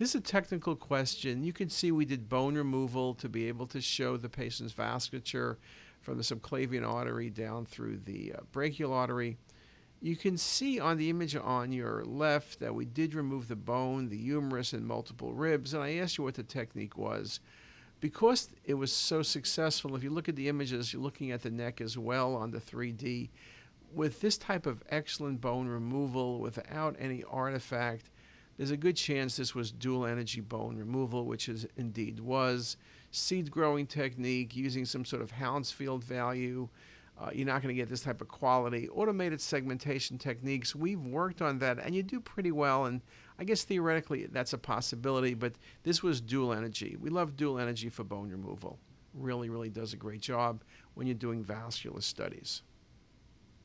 This is a technical question. You can see we did bone removal to be able to show the patient's vasculature from the subclavian artery down through the uh, brachial artery. You can see on the image on your left that we did remove the bone, the humerus, and multiple ribs. And I asked you what the technique was. Because it was so successful, if you look at the images, you're looking at the neck as well on the 3D. With this type of excellent bone removal without any artifact, there's a good chance this was dual energy bone removal, which is indeed was. Seed growing technique using some sort of Hounsfield value. Uh, you're not going to get this type of quality. Automated segmentation techniques, we've worked on that, and you do pretty well. And I guess theoretically that's a possibility, but this was dual energy. We love dual energy for bone removal. Really, really does a great job when you're doing vascular studies.